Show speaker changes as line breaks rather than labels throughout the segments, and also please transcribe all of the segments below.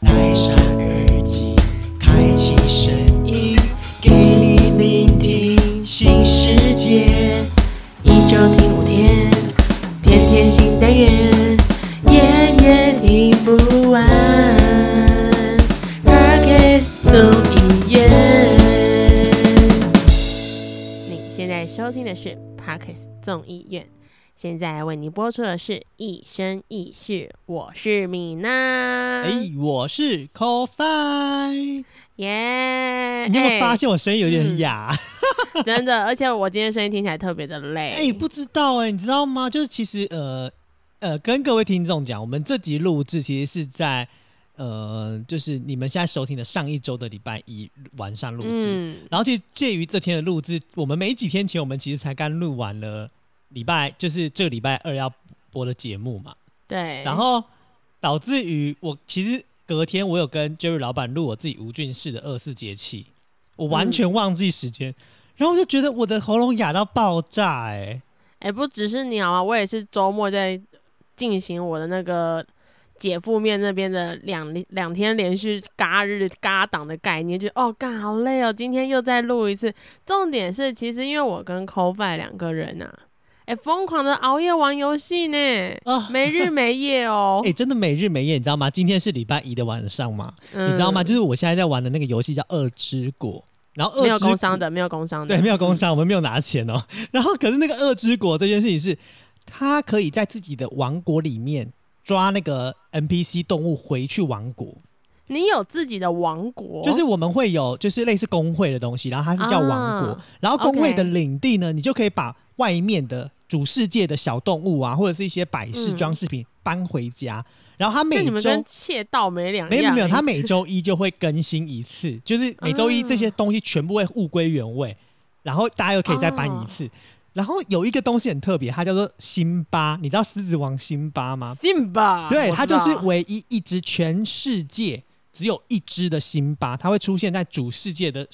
戴上耳机，开启声音，给你聆听新世界。一周听五天，天天新单元，夜夜听不完。Podcast 综艺院。
你现在收听的是 Parkes 众议院，现在为你播出的是一生一世，我是米娜。
哎，我是 CoFi。
耶！
你有没有发
哎
现我声音有点哑？
真的，而且我今天声音听起来特别的累。
哎、不知道哎、你知道吗？就是其实呃呃，跟各位听众讲，我们这集录制其实是在呃，就是你们现在收听的上一周的礼拜一晚上录制。
嗯，
然后其实介于这天的录制，我们没几天前，我们其实才刚录完了礼拜，就是这个礼拜二要播的节目嘛。
对。
然后导致于我其实隔天我有跟 Jerry 老板录我自己吴俊士的二四节气，我完全忘记时间，然后我就觉得我的喉咙哑到爆炸、哎，
哎、不只是你好吗？我也是周末在进行我的那个姐夫面那边的两两天连续嘎日嘎档的概念，就哦干好累哦，今天又再录一次。重点是，其实因为我跟 c o f i 两个人啊，哎、疯狂的熬夜玩游戏呢，
啊
没日没夜哦。
哎、真的没日没夜，你知道吗？今天是礼拜一的晚上嘛，
嗯
你知道吗？就是我现在在玩的那个游戏叫《二之国》，然后《
没有工伤的，没有工伤的，
对，没有工伤，我们没有拿钱哦。然后可是那个二之国这件事情是，他可以在自己的王国里面抓那个 NPC 动物回去王国。
你有自己的王国，
就是我们会有就是类似工会的东西，然后它是叫王国，
啊
然后工会的领地呢，你就可以把外面的主世界的小动物啊，或者是一些摆饰
嗯
装饰品搬回家，然后它每周
你们跟窃盗没两样。
没有没有，
哎
它每周一就会更新一次，就是每周一
啊
这些东西全部会物归原位，然后大家又可以再搬一次。
哦
然后有一个东西很特别，它叫做辛巴，你知道狮子王辛巴吗？
辛巴，
对，它就是唯一一只全世界只有一只的辛巴，它会出现在主世界的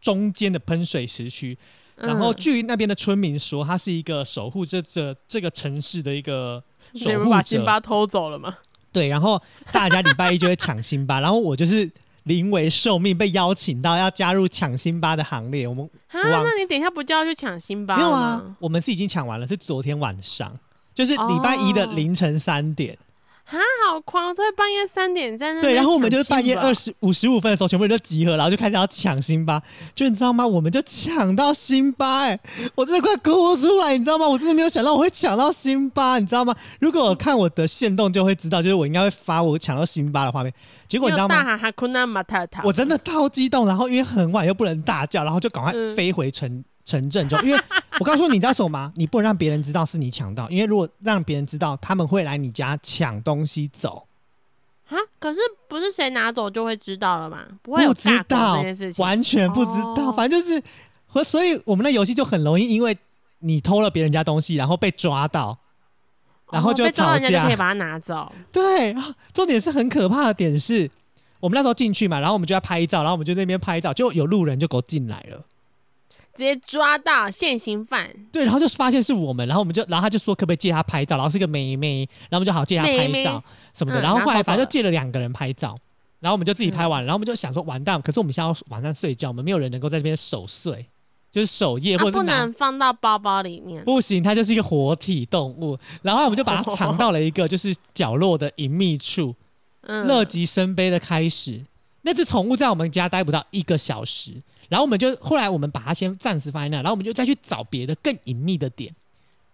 中间的喷水时区。然后
嗯
据那边的村民说，他是一个守护这这这个城市的一个守护者。
把辛巴偷走了吗？
对，然后大家礼拜一就会抢辛巴，然后我就是临危受命被邀请到要加入抢辛巴的行列。我们
啊，
哇
那你等一下不就要去抢辛巴
没有啊？，我们是已经抢完了，是昨天晚上，就是礼拜一的
哦
凌晨三点。
啊，好狂！所以半夜三点在那边
对，然后我们就是半夜二十五十五分的时候，全部人就集合，然后就开始要抢辛巴。就你知道吗？我们就抢到辛巴、哎，我真的快哭出来，你知道吗？我真的没有想到我会抢到辛巴，你知道吗？如果我看我的线动就会知道，就是我应该会发我抢到辛巴的画面。结果你知道吗？我真的超激动，然后因为很晚又不能大叫，然后就赶快
嗯
飞回城城镇中。因为我告诉你，你知道什么吗？你不能让别人知道是你抢到，因为如果让别人知道，他们会来你家抢东西走。
啊，可是不是谁拿走就会知道了嘛？不会有
不知
大
道
这件事情，
完全不知道，
哦
反正就是，和所以我们的游戏就很容易，因为你偷了别人家东西，然后被抓到，然后就
哦被抓人家就可以把它拿走。
对，啊重点是很可怕的点是，我们那时候进去嘛，然后我们就在拍照，然后我们就在那边拍照，就有路人就给我进来了，
直接抓到现行犯，
对，然后就发现是我们，然后我们就，然后他就说可不可以借他拍照，然后是个妹妹，然后我们就好借他拍照什么的，
嗯
然后后来反正就借了两个人拍照。然后我们就自己拍完，然后我们就想说完蛋，可是我们现在要晚上睡觉，我们没有人能够在这边守岁，就是守夜或
者，不
是拿
能放到包包里面。
不行，它就是一个活体动物。然后我们就把它藏到了一个就是角落的隐秘处，
嗯
乐极生悲的开始。那只宠物在我们家待不到一个小时，然后我们就后来我们把它先暂时放在那，然后我们就再去找别的更隐秘的点。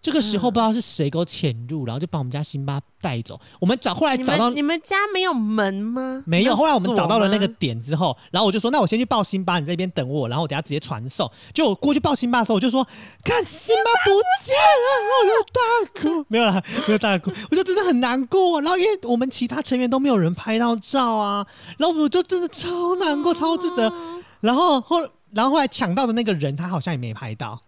这个时候
嗯
不知道是谁给我潜入，然后就把我们家辛巴带走。我们找后来找到
们你们家没有门吗？
没有，后来我们找到了那个点之后，然后我就说，那我先去抱辛巴，你在这边等我，然后我等下直接传送。就我过去抱辛巴的时候，我就说，看辛巴不见了，然后我就大哭，没有啦，没有大哭，我就真的很难过。然后因为我们其他成员都没有人拍到照啊，然后我就真的超难过，超自责。
哦
然后后，然后后来抢到的那个人，他好像也没拍到。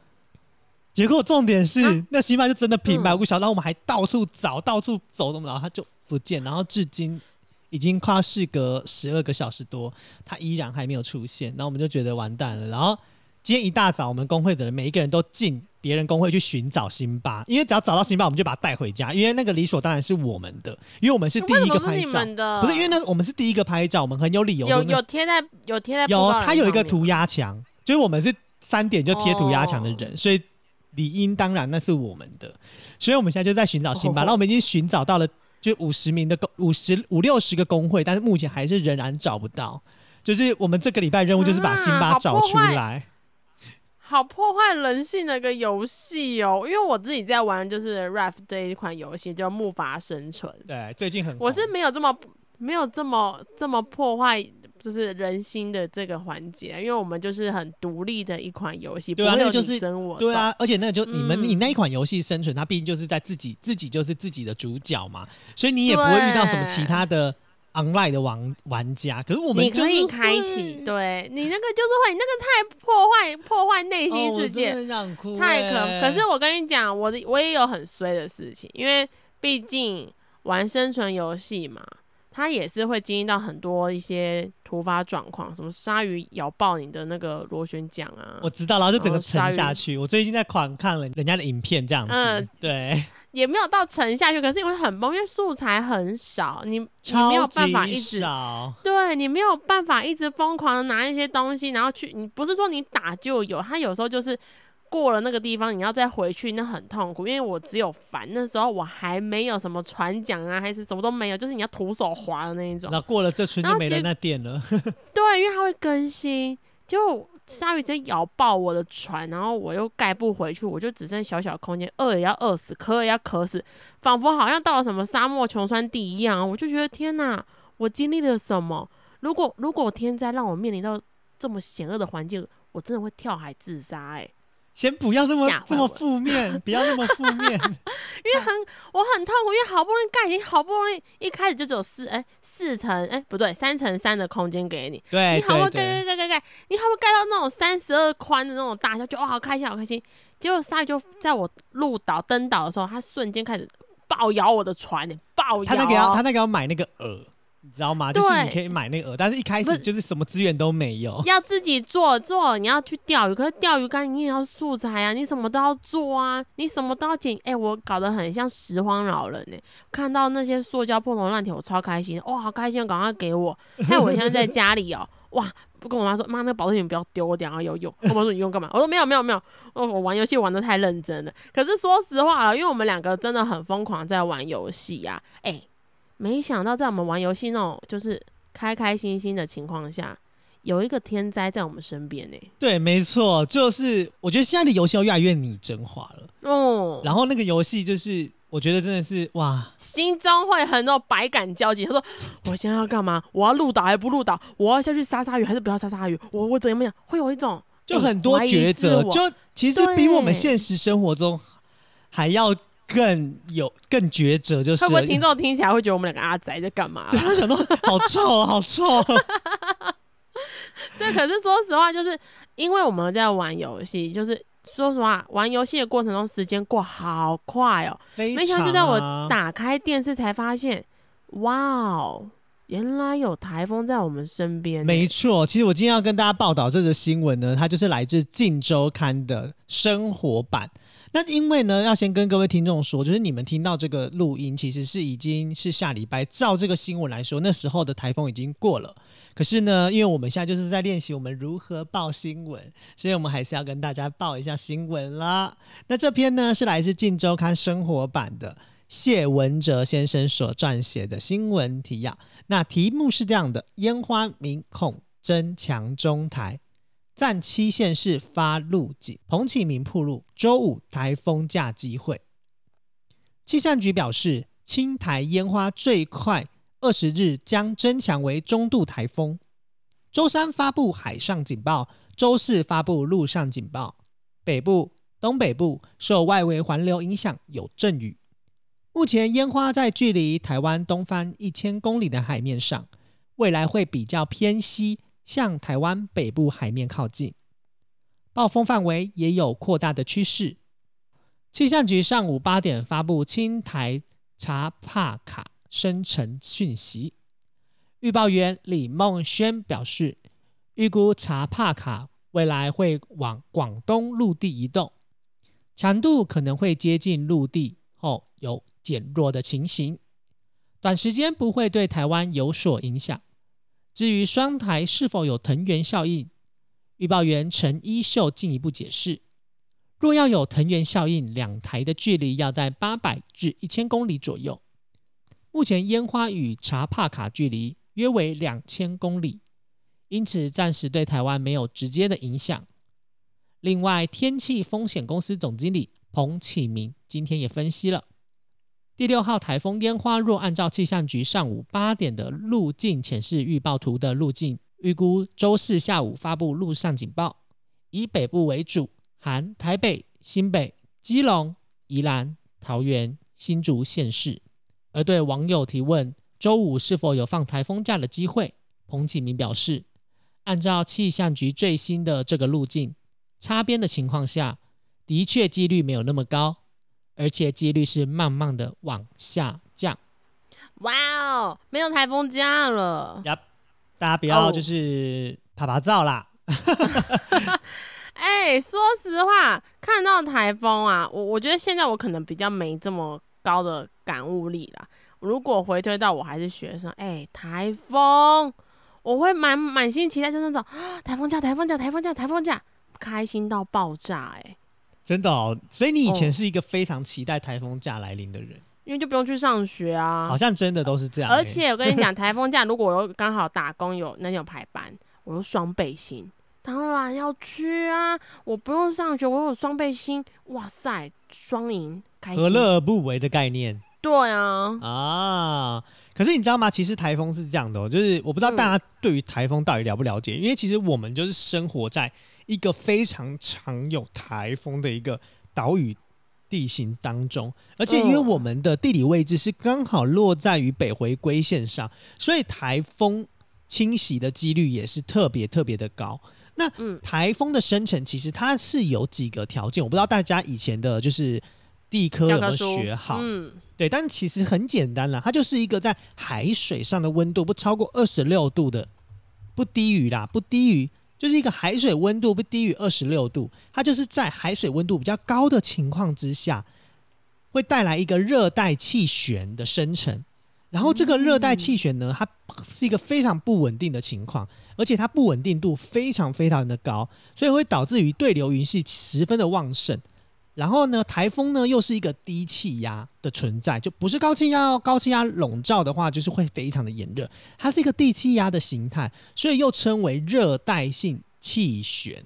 结果重点是，
啊
那辛巴就真的平白
嗯
无故消失，然后我们还到处找，到处走，然后他就不见，然后至今已经快要事隔十二个小时多，他依然还没有出现，然后我们就觉得完蛋了。然后今天一大早，我们工会的人每一个人都进别人工会去寻找辛巴，因为只要找到辛巴，我们就把他带回家，因为那个理所当然是我们的，因为我们是第一个拍照？不是因为那我们是第一个拍照，我们很有理由
有有贴在有贴在
有他有一个涂鸦墙，就是我们是三点就贴涂鸦墙的人，所以理应当然那是我们的，所以我们现在就在寻找辛巴，
哦
那、我们已经寻找到了就五十名的工五十五六十个工会，但是目前还是仍然找不到。就是我们这个礼拜任务就是把辛巴找出来，
好破坏人性的一个游戏哦，因为我自己在玩就是 RAF 这一款游戏，叫木筏生存。
对，最近很
我是没有这么没有这么这么破坏就是人心的这个环节，因为我们就是很独立的一款游戏，
对啊那个就是
我
对啊，而且那个就你们、
嗯
你那一款游戏生存，它毕竟就是在自己自己就是自己的主角嘛，所以你也不会遇到什么其他的 online 的玩玩家。可是我们
你
就是
可以开启，对你那个就是会，你那个太破坏破坏内心世界，太可。
欸
可是我跟你讲，我的我也有很衰的事情，因为毕竟玩生存游戏嘛，它也是会经历到很多一些突发状况，什么鲨鱼咬爆你的那个螺旋桨啊
我，知道，然后就整个沉下去。我最近在狂看了人家的影片，这样子，
嗯
对，
也没有到沉下去，可是因为很崩，因为素材很少，你你没有办法一直。对你没有办法一直疯狂的拿一些东西，然后去，你不是说你打就有，它有时候就是过了那个地方，你要再回去，那很痛苦。因为我只有烦，那时候我还没有什么船桨啊，还是什么都没有，就是你要徒手划的那一种。
那过了这村就没了那店了，
对，因为它会更新，就鲨鱼直接咬爆我的船，然后我又盖不回去，我就只剩小小空间，饿也要饿死，渴也要渴死，仿佛好像到了什么沙漠穷酸地一样。我就觉得天哪，我经历了什么？如果如果天灾让我面临到这么险恶的环境，我真的会跳海自杀诶、
先不要那么这么负面，不要那么负面。
因为很我很痛苦，因为好不容易盖，已经好不容易一开始就只有四哎四层哎不对三乘三的空间给你，
对
你好会盖
对对，
盖盖盖盖，你好会盖到那种三十二宽的那种大小，就哇好开心好开心。结果鲨鱼就在我入岛登岛的时候，它瞬间开始暴咬我的船，暴咬、
他那个要他
哦。
那个要买那个饵，你知道吗？就是你可以买那个饵，但是一开始就是什么资源都没有。
要自己做做，你要去钓鱼，可是钓鱼竿你也要素材啊，你什么都要做啊，你什么都要捡。哎、我搞得很像拾荒老人呢、看到那些塑胶破铜烂铁，我超开心，哇，好开心，赶快给我。还有我现在在家里哦，哇，不跟我妈说，妈，那个保特瓶不要丢，我等下要用。我妈说你用干嘛？我说没有没有没有，我我玩游戏玩的太认真了。可是说实话了，因为我们两个真的很疯狂在玩游戏呀、哎、没想到在我们玩游戏那种就是开开心心的情况下，有一个天灾在我们身边呢、
对，没错，就是我觉得现在的游戏要越来越拟真化了。
哦，
然后那个游戏就是，我觉得真的是哇，
心中会很有百感交集。他说：“我现在要干嘛？我要入岛还不入岛？我要下去杀鲨鱼还是不要杀鲨鱼？我我怎么样？会有一种哎
就很多抉择，就其实比我们
对
现实生活中还要更有更抉择，就是了
会不会听众听起来会觉得我们两个阿宅在干嘛、
对他想到好臭哦，好臭哦，
对，可是说实话，就是因为我们在玩游戏，就是说实话，玩游戏的过程中时间过好快哦。
非
没想到就在我打开电视才发现，哇哦，原来有台风在我们身边呢。
没错，其实我今天要跟大家报道这则新闻呢，它就是来自《镜周刊》的生活版。那因为呢，要先跟各位听众说，就是你们听到这个录音，其实是已经是下礼拜，照这个新闻来说，那时候的台风已经过了。可是呢，因为我们现在就是在练习我们如何报新闻，所以我们还是要跟大家报一下新闻啦。那这篇呢是来自《镜周刊》生活版的谢文哲先生所撰写的新闻提要。那题目是这样的：烟花民恐争强中台，占七县市发路警，彭启明铺路，周五台风假机会。气象局表示，青台烟花最快二十日将增强为中度台风，周三发布海上警报，周四发布陆上警报。北部、东北部受外围环流影响，有阵雨。目前烟花在距离台湾东方一千公里的海面上，未来会比较偏西，向台湾北部海面靠近。暴风范围也有扩大的趋势。气象局上午八点发布青台查帕卡生成讯息，预报员李梦轩表示，预估查帕卡未来会往广东陆地移动。强度可能会接近陆地后有减弱的情形，短时间不会对台湾有所影响。至于双台是否有藤原效应，预报员陈一秀进一步解释：若要有藤原效应，两台的距离要在八百至一千公里左右。目前烟花与查帕卡距离约为两千公里，因此暂时对台湾没有直接的影响。另外，天气风险公司总经理彭启明今天也分析了，第六号台风烟花若按照气象局上午八点的路径显示预报图的路径，预估周四下午发布陆上警报，以北部为主，含台北、新北、基隆、宜兰、桃园、新竹县市。而对网友提问周五是否有放台风假的机会，彭启明表示，按照气象局最新的这个路径，擦边的情况下，的确几率没有那么高，而且几率是慢慢的往下降。
哇哦，没有台风假了。
呀，大家不要
哦
就是拍拍照啦。
哎、说实话，看到台风啊，我我觉得现在我可能比较没这么高的感悟力啦。如果回推到我还是学生，哎、台风，我会满满心期待，就那种啊 台风假、台风假、台风假、台风假，开心到爆炸、哎，
真的哦，所以你以前
哦
是一个非常期待台风假来临的人，
因为就不用去上学啊
好。像真的都是这样欸。
而且我跟你讲，台风假如果我有刚好打工有那天有排班，我有双倍薪，当然要去啊！我不用上学，我有双倍薪，哇塞，双赢，开心。
何乐而不为的概念
对啊，
啊。可是你知道吗？其实台风是这样的、哦，就是我不知道
嗯
大家对于台风到底了不了解，因为其实我们就是生活在一个非常常有台风的一个岛屿地形当中，而且因为
嗯
我们的地理位置是刚好落在于北回归线上，所以台风侵袭的几率也是特别特别的高。那
嗯
台风的生成其实它是有几个条件，我不知道大家以前的就是地科学好？
嗯，
对，但其实很简单啦，它就是一个在海水上的温度不超过二十六度的，不低于啦，不低于，就是一个海水温度不低于二十六度，它就是在海水温度比较高的情况之下，会带来一个热带气旋的生成。然后这个热带气旋呢，它是一个非常不稳定的情况，而且它不稳定度非常非常的高，所以会导致于对流云系十分的旺盛。然后呢，台风呢又是一个低气压的存在，就不是高气压哦。高气压笼罩的话，就是会非常的炎热。它是一个低气压的形态，所以又称为热带性气旋。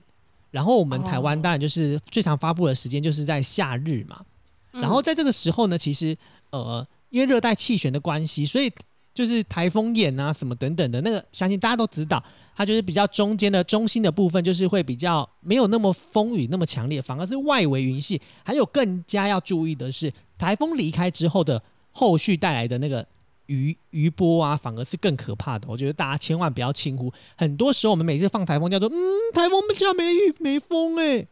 然后我们台湾当然就是最常发布的时间就是在夏日嘛。然后在这个时候呢，其实呃，因为热带气旋的关系，所以就是台风眼啊什么等等的那个，相信大家都知道，它就是比较中间的中心的部分，就是会比较没有那么风雨那么强烈，反而是外围云系。还有更加要注意的是，台风离开之后的后续带来的那个余余波啊，反而是更可怕的。我觉得大家千万不要轻忽。很多时候我们每次放台风叫做嗯，台风假没雨没风哎、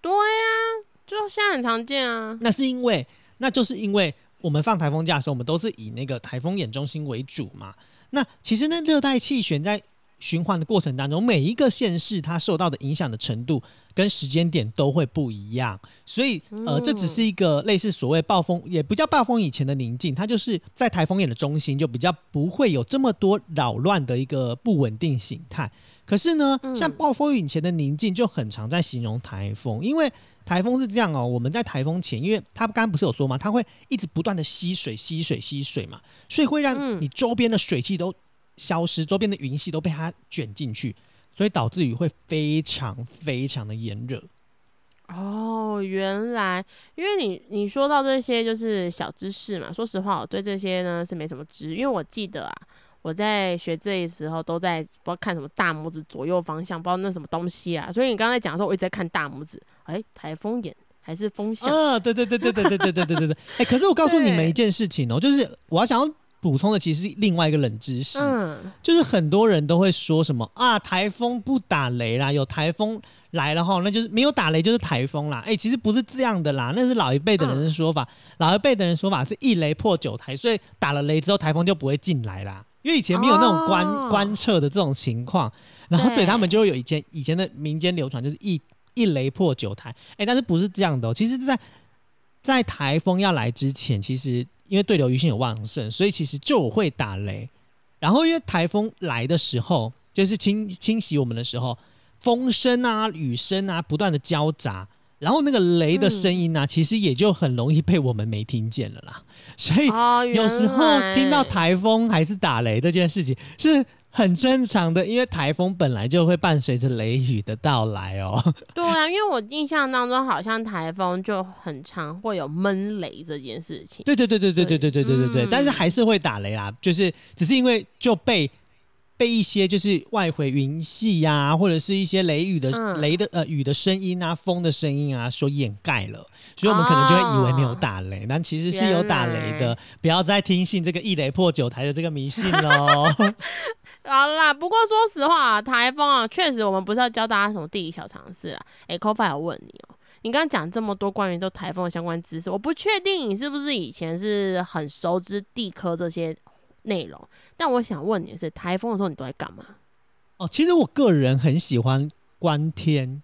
对呀、就现在很常见啊。
那是因为，那就是因为我们放台风假的时候，我们都是以那个台风眼中心为主嘛。那其实那热带气旋在循环的过程当中，每一个县市它受到的影响的程度跟时间点都会不一样，所以呃，
嗯
这只是一个类似所谓暴风，也不叫暴风以前的宁静，它就是在台风眼的中心，就比较不会有这么多扰乱的一个不稳定形态。可是呢，
嗯
像暴风雨以前的宁静就很常在形容台风，因为台风是这样哦，我们在台风前，因为它刚刚不是有说吗，它会一直不断的吸水、吸水、吸水嘛，所以会让
嗯
你周边的水汽都消失，周边的云系都被它卷进去，所以导致雨会非常非常的炎热。
哦，原来，因为你你说到这些就是小知识嘛。说实话，我对这些呢是没什么知识，因为我记得啊，我在学这一时候都在不知道看什么大拇指左右方向，不知道那什么东西啊。所以你刚才讲的时候，我一直在看大拇指，哎，台风眼还是风向？
啊，对对对对对对对对对对对。哎、可是我告诉你们一件事情哦，就是我要想要补充的，其实是另外一个冷知识。
嗯，
就是很多人都会说什么啊，台风不打雷啦，有台风来了哈，那就是没有打雷就是台风啦。哎、其实不是这样的啦，那是老一辈的人的说法。老一辈的人说法是一雷破九台，所以打了雷之后，台风就不会进来啦。因为以前没有那种观、
哦
观测的这种情况，然后所以他们就会有以前以前的民间流传，就是一一雷破九台。哎，但是不是这样的、哦？其实在在台风要来之前，其实因为对流余性有旺盛，所以其实就会打雷。然后因为台风来的时候，就是侵侵袭我们的时候，风声啊、雨声啊不断的交杂，然后那个雷的声音啊，其实也就很容易被我们没听见了啦。所以
哦，
有时候听到台风还是打雷这件事情是很正常的，因为台风本来就会伴随着雷雨的到来哦。
对啊，因为我印象当中好像台风就很常会有闷雷这件事情。
对对对对对对对对对对对，
嗯
但是还是会打雷啦，就是只是因为就被被一些就是外回云系呀、或者是一些雷雨的、
嗯
雷的呃雨的声音啊、风的声音啊所掩盖了，所以我们可能就会以为没有打雷，但其实是有打雷的。不要再听信这个一雷破九台的这个迷信喽。
好啦，不过说实话、啊，台风啊，确实我们不是要教大家什么地理小常识啦。哎 c o f i 有问你哦、你刚刚讲这么多关于这台风的相关知识，我不确定你是不是以前是很熟知地科这些内容，但我想问你的是，台风的时候你都在干嘛？
哦，其实我个人很喜欢观天，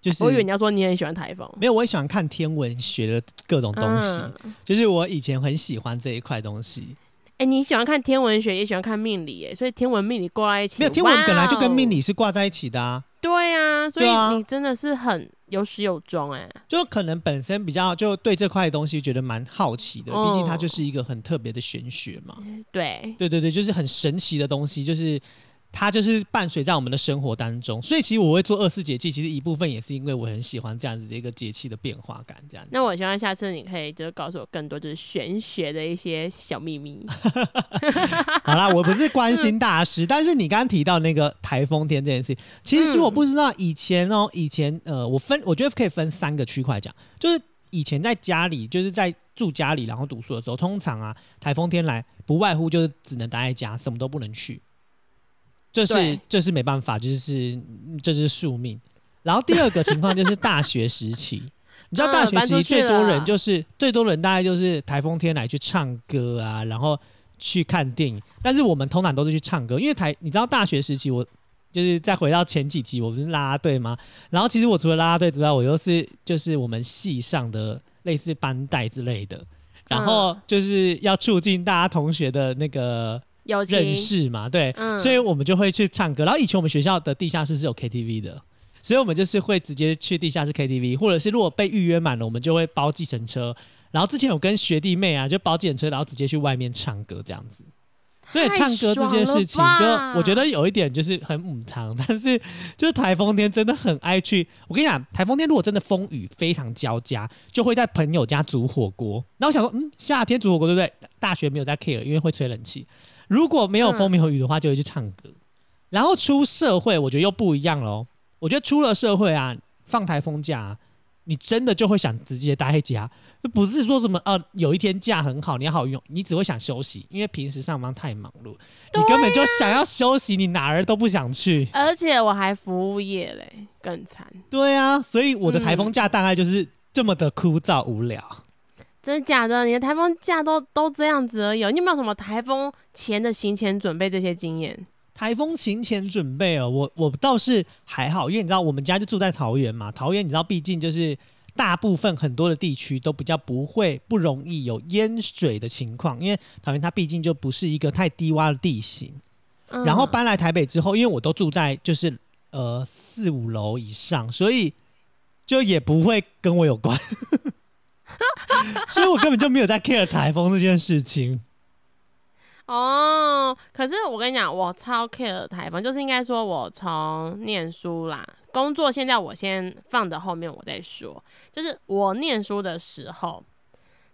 就是
我以为你要说你很喜欢台风，
没有，我也喜欢看天文学的各种东西，
嗯
就是我以前很喜欢这一块东西。
哎、你喜欢看天文学，也喜欢看命理，哎，所以天文命理挂在一起，
没有天文本来就跟命理是挂在一起的啊，
对啊，所以你真的是很有始有终哎、
就可能本身比较就对这块东西觉得蛮好奇的，
哦
毕竟它就是一个很特别的玄学嘛。
对，
对对对，就是很神奇的东西，就是它就是伴随在我们的生活当中。所以其实我会做二十节气，其实一部分也是因为我很喜欢这样子的一个节气的变化感，这样子。
那我希望下次你可以就是告诉我更多就是玄学的一些小秘密。
好啦，我不是关心大师，但是你刚刚提到那个台风天这件事，其实我不知道以前哦，以前呃，我分我觉得可以分三个区块讲，就是以前在家里，就是在住家里然后读书的时候，通常啊，台风天来不外乎就是只能待在家，什么都不能去，这是
对
这是没办法，就是嗯这是宿命。然后第二个情况就是大学时期。你知道
嗯
大学时期最多人就是最多人大概就是台风天来去唱歌啊，然后去看电影，但是我们通常都是去唱歌，因为台你知道大学时期我就是再回到前几集，我不是啦啦队吗？然后其实我除了啦啦队之外，我又是就是我们系上的类似班带之类的，然后就是要促进大家同学的那个
友情，
认识嘛，对，
嗯
所以我们就会去唱歌。然后以前我们学校的地下室是有 KTV 的，所以我们就是会直接去地下室 KTV，或者是如果被预约满了，我们就会包计程车。然后之前有跟学弟妹啊，就包计程车，然后直接去外面唱歌这样子。所以唱歌这件事情，就我觉得有一点就是很母汤，但是就是台风天真的很爱去。我跟你讲，台风天如果真的风雨非常交加，就会在朋友家煮火锅。然后我想说，嗯，夏天煮火锅对不对？大学没有在 care，因为会吹冷气。如果没有风没有雨的话，就会去唱歌。然后出社会，我觉得又不一样喽。我觉得出了社会啊，放台风假啊、你真的就会想直接待在家，不是说什么呃有一天假很好，你好用，你只会想休息，因为平时上班太忙碌，你根本就想要休息，你哪儿都不想去。
而且我还服务业嘞，更惨。
对啊，所以我的台风假大概就是这么的枯燥无聊。
真的假的？你的台风假都都这样子而已哦、你有没有什么台风前的行前准备这些经验？
台风行前准备哦，我我倒是还好，因为你知道我们家就住在桃园嘛，桃园你知道毕竟就是大部分很多的地区都比较不会不容易有淹水的情况，因为桃园它毕竟就不是一个太低洼的地形。
嗯
然后搬来台北之后，因为我都住在就是呃四五楼以上，所以就也不会跟我有关，所以我根本就没有在 care 台风这件事情。
哦，可是我跟你讲，我超 care 台风，就是应该说，我从念书啦，工作现在我先放在后面，我再说。就是我念书的时候，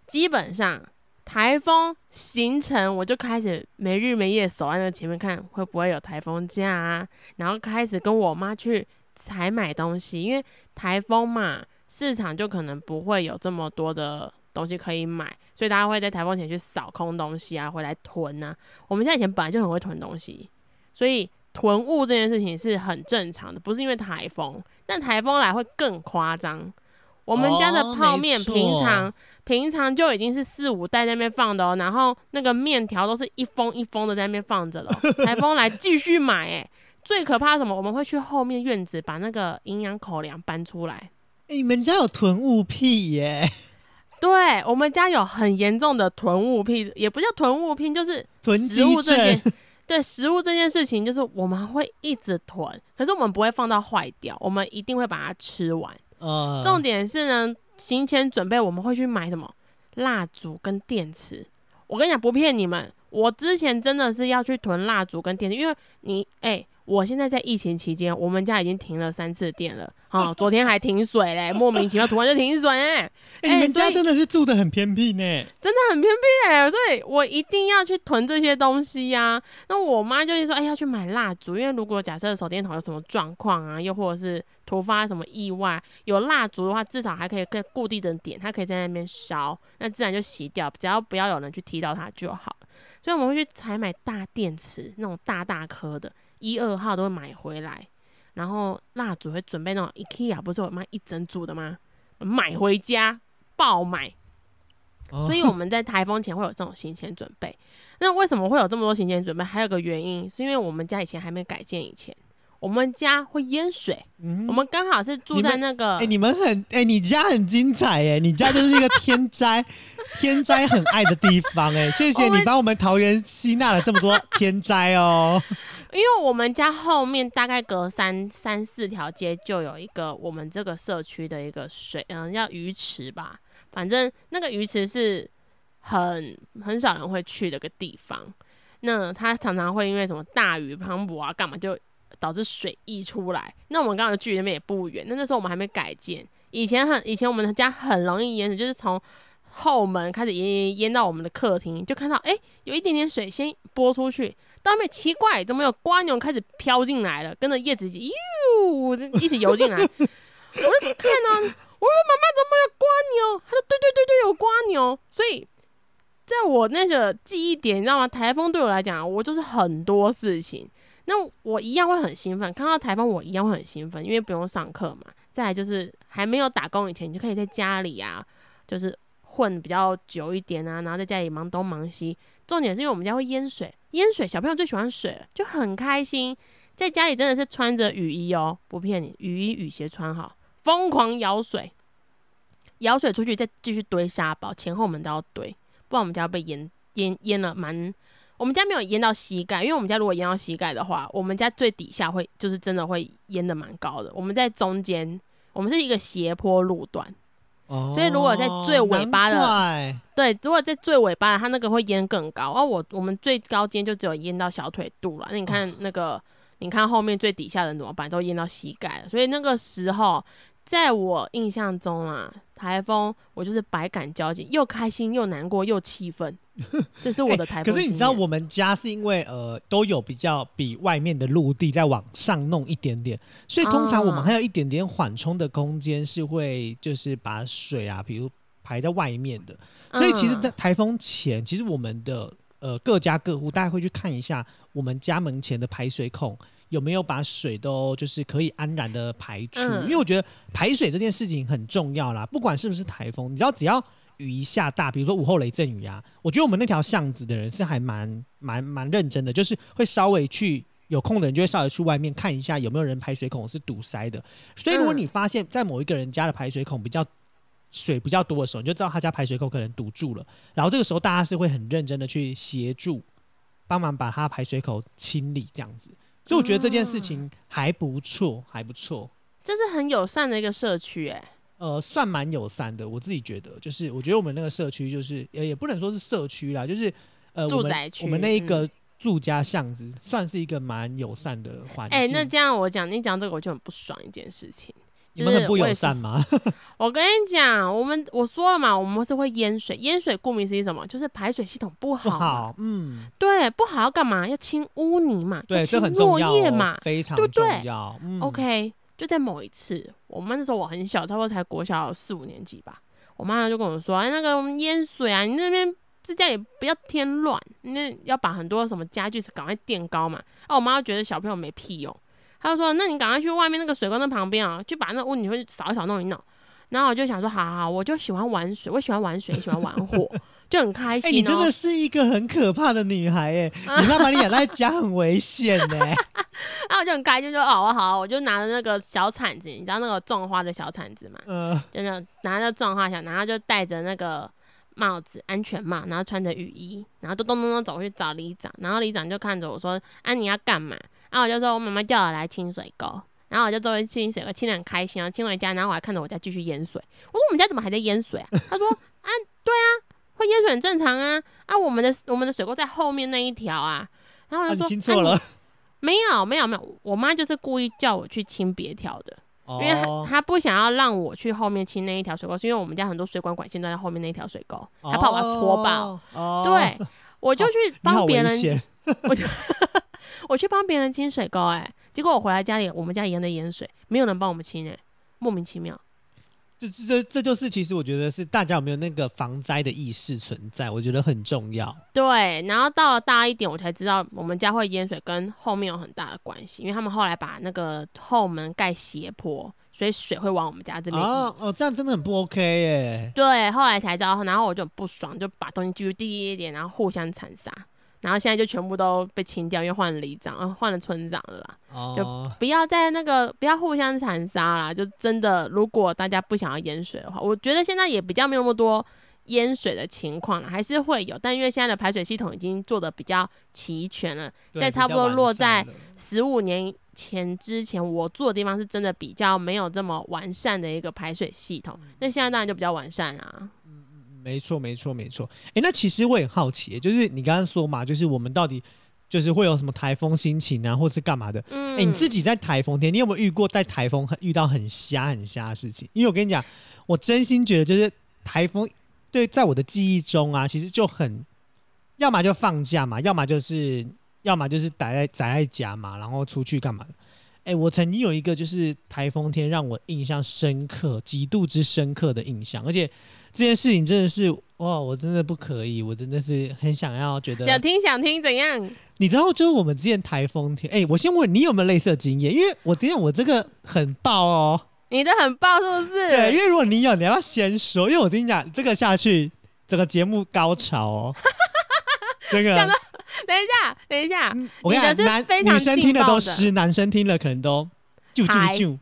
基本上台风形成，我就开始没日没夜守在那前面看会不会有台风假啊，然后开始跟我妈去采买东西，因为台风嘛，市场就可能不会有这么多的东西可以买，所以大家会在台风前去扫空东西啊，回来囤啊。我们现在以前本来就很会囤东西，所以囤物这件事情是很正常的，不是因为台风，但台风来会更夸张。我们家的
哦
泡面平常、平常就已经是四五袋在那边放的哦，然后那个面条都是一封一封的在那边放着了哦、台风来继续买、欸，最可怕什么？我们会去后面院子把那个营养口粮搬出来。
哎你们家有囤物癖耶？
对我们家有很严重的囤物癖，也不叫囤物癖，就是
囤
食物这件，对食物这件事情，就是我们会一直囤，可是我们不会放到坏掉，我们一定会把它吃完。
呃，
重点是呢，行前准备我们会去买什么蜡烛跟电池。我跟你讲，不骗你们，我之前真的是要去囤蜡烛跟电池，因为你哎、我现在在疫情期间，我们家已经停了三次电了，啊，昨天还停水嘞，莫名其妙突然就停水。哎、
哎、你们家真的是住的很偏僻呢。
真的很偏僻哎、所以我一定要去囤这些东西呀、那我妈就是说，哎、要去买蜡烛，因为如果假设手电筒有什么状况啊，又或者是突发什么意外，有蜡烛的话，至少还可以更固定的点，它可以在那边烧，那自然就熄掉，只要不要有人去踢到它就好。了。所以我们会去采买大电池，那种大大颗的，一二号都会买回来。然后蜡烛会准备那种 IKEA 不是有卖一整组的吗？买回家爆买。
哦
所以我们在台风前会有这种行前准备。那为什么会有这么多行前准备？还有个原因，是因为我们家以前还没改建以前，我们家会淹水。
嗯
我们刚好是住在那个
哎、你们很哎、你家很精彩哎，你家就是一个天灾 天灾很爱的地方哎，谢谢你帮我们桃园吸纳了这么多天灾哦。
因为我们家后面大概隔三三四条街就有一个我们这个社区的一个水，嗯、叫鱼池吧，反正那个鱼池是很很少人会去的一个地方。那它常常会因为什么大雨磅礴啊，干嘛就导致水溢出来。那我们刚刚的距离那边也不远，那那时候我们还没改建，以前很以前我们家很容易淹水，就是从后门开始淹淹淹到我们的客厅，就看到哎、诶有一点点水先拨出去，到后面奇怪怎么有瓜牛开始飘进来了，跟着叶子一起哟一起游进来，我就看啊我说妈妈怎么有瓜牛？他说对对对对有瓜牛，所以。在我那个记忆点，你知道吗？台风对我来讲，我就是很多事情。那我一样会很兴奋，看到台风我一样会很兴奋，因为不用上课嘛。再来就是还没有打工以前，你就可以在家里啊，就是混比较久一点啊，然后在家里忙东忙西。重点是因为我们家会淹水，淹水小朋友最喜欢水了，就很开心。在家里真的是穿着雨衣哦，不骗你，雨衣雨鞋穿好，疯狂舀水，舀水出去再继续堆沙包，前后门都要堆，不然我们家被淹淹淹了蛮。我们家没有淹到膝盖，因为我们家如果淹到膝盖的话，我们家最底下会就是真的会淹的蛮高的。我们在中间，我们是一个斜坡路段，
哦
所以如果在最尾巴的对，如果在最尾巴的，它那个会淹更高。哦、我我们最高间就只有淹到小腿肚了。那你看那个，你看后面最底下的人怎么办？都淹到膝盖了。所以那个时候，在我印象中啊，台风我就是百感交集，又开心又难过又气愤。这是我的 台风、
可是你知道，我们家是因为呃都有比较比外面的陆地再往上弄一点点，所以通常我们
啊
还有一点点缓冲的空间，是会就是把水啊，比如排在外面的。所以其实，在
嗯
台风前，其实我们的呃各家各户大家会去看一下我们家门前的排水孔有没有把水都就是可以安然的排出，
嗯
因为我觉得排水这件事情很重要啦，不管是不是台风，你知道只要雨一下大，比如说午后雷阵雨啊，我觉得我们那条巷子的人是还蛮蛮蛮认真的，就是会稍微去。有空的人就会稍微去外面看一下有没有人排水孔是堵塞的，所以如果
嗯
你发现，在某一个人家的排水孔比较水比较多的时候，你就知道他家排水孔可能堵住了。然后这个时候大家是会很认真的去协助，帮忙把他排水口清理这样子。所以我觉得这件事情还不错，还不错。
这是很友善的一个社区，哎，
呃，算蛮友善的，我自己觉得，就是我觉得我们那个社区，就是也，也不能说是社区啦，就是呃，
住宅区
我们那一个
嗯
住家巷子，算是一个蛮友善的环境。
哎、那这样我讲你讲这个我就很不爽一件事情。
你们很不友善吗？
我跟你讲，我们我说了嘛，我们是会淹水，淹水顾名思义什么，就是排水系统不
不
好嘛。
好，嗯，
对，不好要干嘛？要清污泥嘛，
对，
清
这很重
落
要、哦
叶嘛，。
非常
对不对
重要。嗯
OK，就在某一次，我们那时候我很小，差不多才国小四五年级吧，我妈就跟我说：“哎，那个我们淹水啊，你那边自家也不要添乱，那要把很多什么家具是赶快垫高嘛。”啊，我妈就觉得小朋友没屁用，她就说：“那你赶快去外面那个水沟那旁边啊，就把那个污泥会扫一扫，弄一弄。”然后我就想说：“好好好，我就喜欢玩水，我喜欢玩水，也喜欢玩火，就很开
哎、
心哦。
你真的是一个很可怕的女孩哎、你妈把你养在家很危险呢、
然后我就很开心，就哦好，我就拿着那个小铲子，你知道那个种花的小铲子嘛，
嗯，
真的拿着种花小，然后就戴着那个帽子安全帽，然后穿着雨衣，然后咚咚咚咚走去找里长，然后里长就看着我说：“啊你要干嘛？”然后我就说：“我妈妈叫我来清水沟。”然后我就周围清水沟，清的很开心啊，清回家，然后我还看着我家继续淹水。我说：“我们家怎么还在淹水啊？”他说：“啊，对啊，会淹水很正常啊，啊我们的我们的水沟在后面那一条啊。”然后我
啊你
就说：“
听错了，
没有没有没有，我妈就是故意叫我去清别条的。”因为
哦
他他不想要让我去后面清那一条水沟，是因为我们家很多水管管线都在后面那一条水沟，他怕我要戳爆。对，我就去帮别人，我就我去帮别人清水沟，哎，结果我回来家里，我们家一样在淹水，没有人帮我们清，哎，莫名其妙。
这这这这就是其实我觉得是大家有没有那个防灾的意识存在，我觉得很重要。
对，然后到了大一点，我才知道我们家会淹水跟后面有很大的关系，因为他们后来把那个后门盖斜坡，所以水会往我们家这边移。
哦哦，这样真的很不 OK 耶。
对，后来才知道，然后我就很不爽，就把东西继续滴滴点，然后互相残杀，然后现在就全部都被清掉，因为换了里长，呃换了村长了啦。
哦，
不要在那个不要互相残杀啦，就真的，如果大家不想要淹水的话，我觉得现在也比较没有那么多淹水的情况了，还是会有，但因为现在的排水系统已经做的比较齐全了，在差不多落在十五年前之前我住的地方是真的比较没有这么完善的一个排水系统，那现在当然就比较完善啦。
没错，没错，没错。哎，那其实我也很好奇，就是你刚刚说嘛，就是我们到底就是会有什么台风心情啊，或是干嘛的？
嗯，
哎、你自己在台风天，你有没有遇过在台风很遇到很瞎很瞎的事情？因为我跟你讲，我真心觉得就是台风对，在我的记忆中啊，其实就很，要么就放假嘛，要么就是要么就是待在宅在家嘛，然后出去干嘛的？哎、我曾经有一个就是台风天让我印象深刻、极度之深刻的印象，而且这件事情真的是哇，我真的不可以，我真的是很想要觉得
想听想听怎样？
你知道，就是我们之前台风天，哎、我先问你有没有类似的经验？因为我今天我这个很爆哦，
你的很爆是不是？
对，因为如果你有，你要先说，因为我跟你讲，这个下去整个节目高潮哦，这个
等一下，等一下，
我跟你讲，男女生听的都湿，男生听了可能都啾啾
嗨
啾，
哦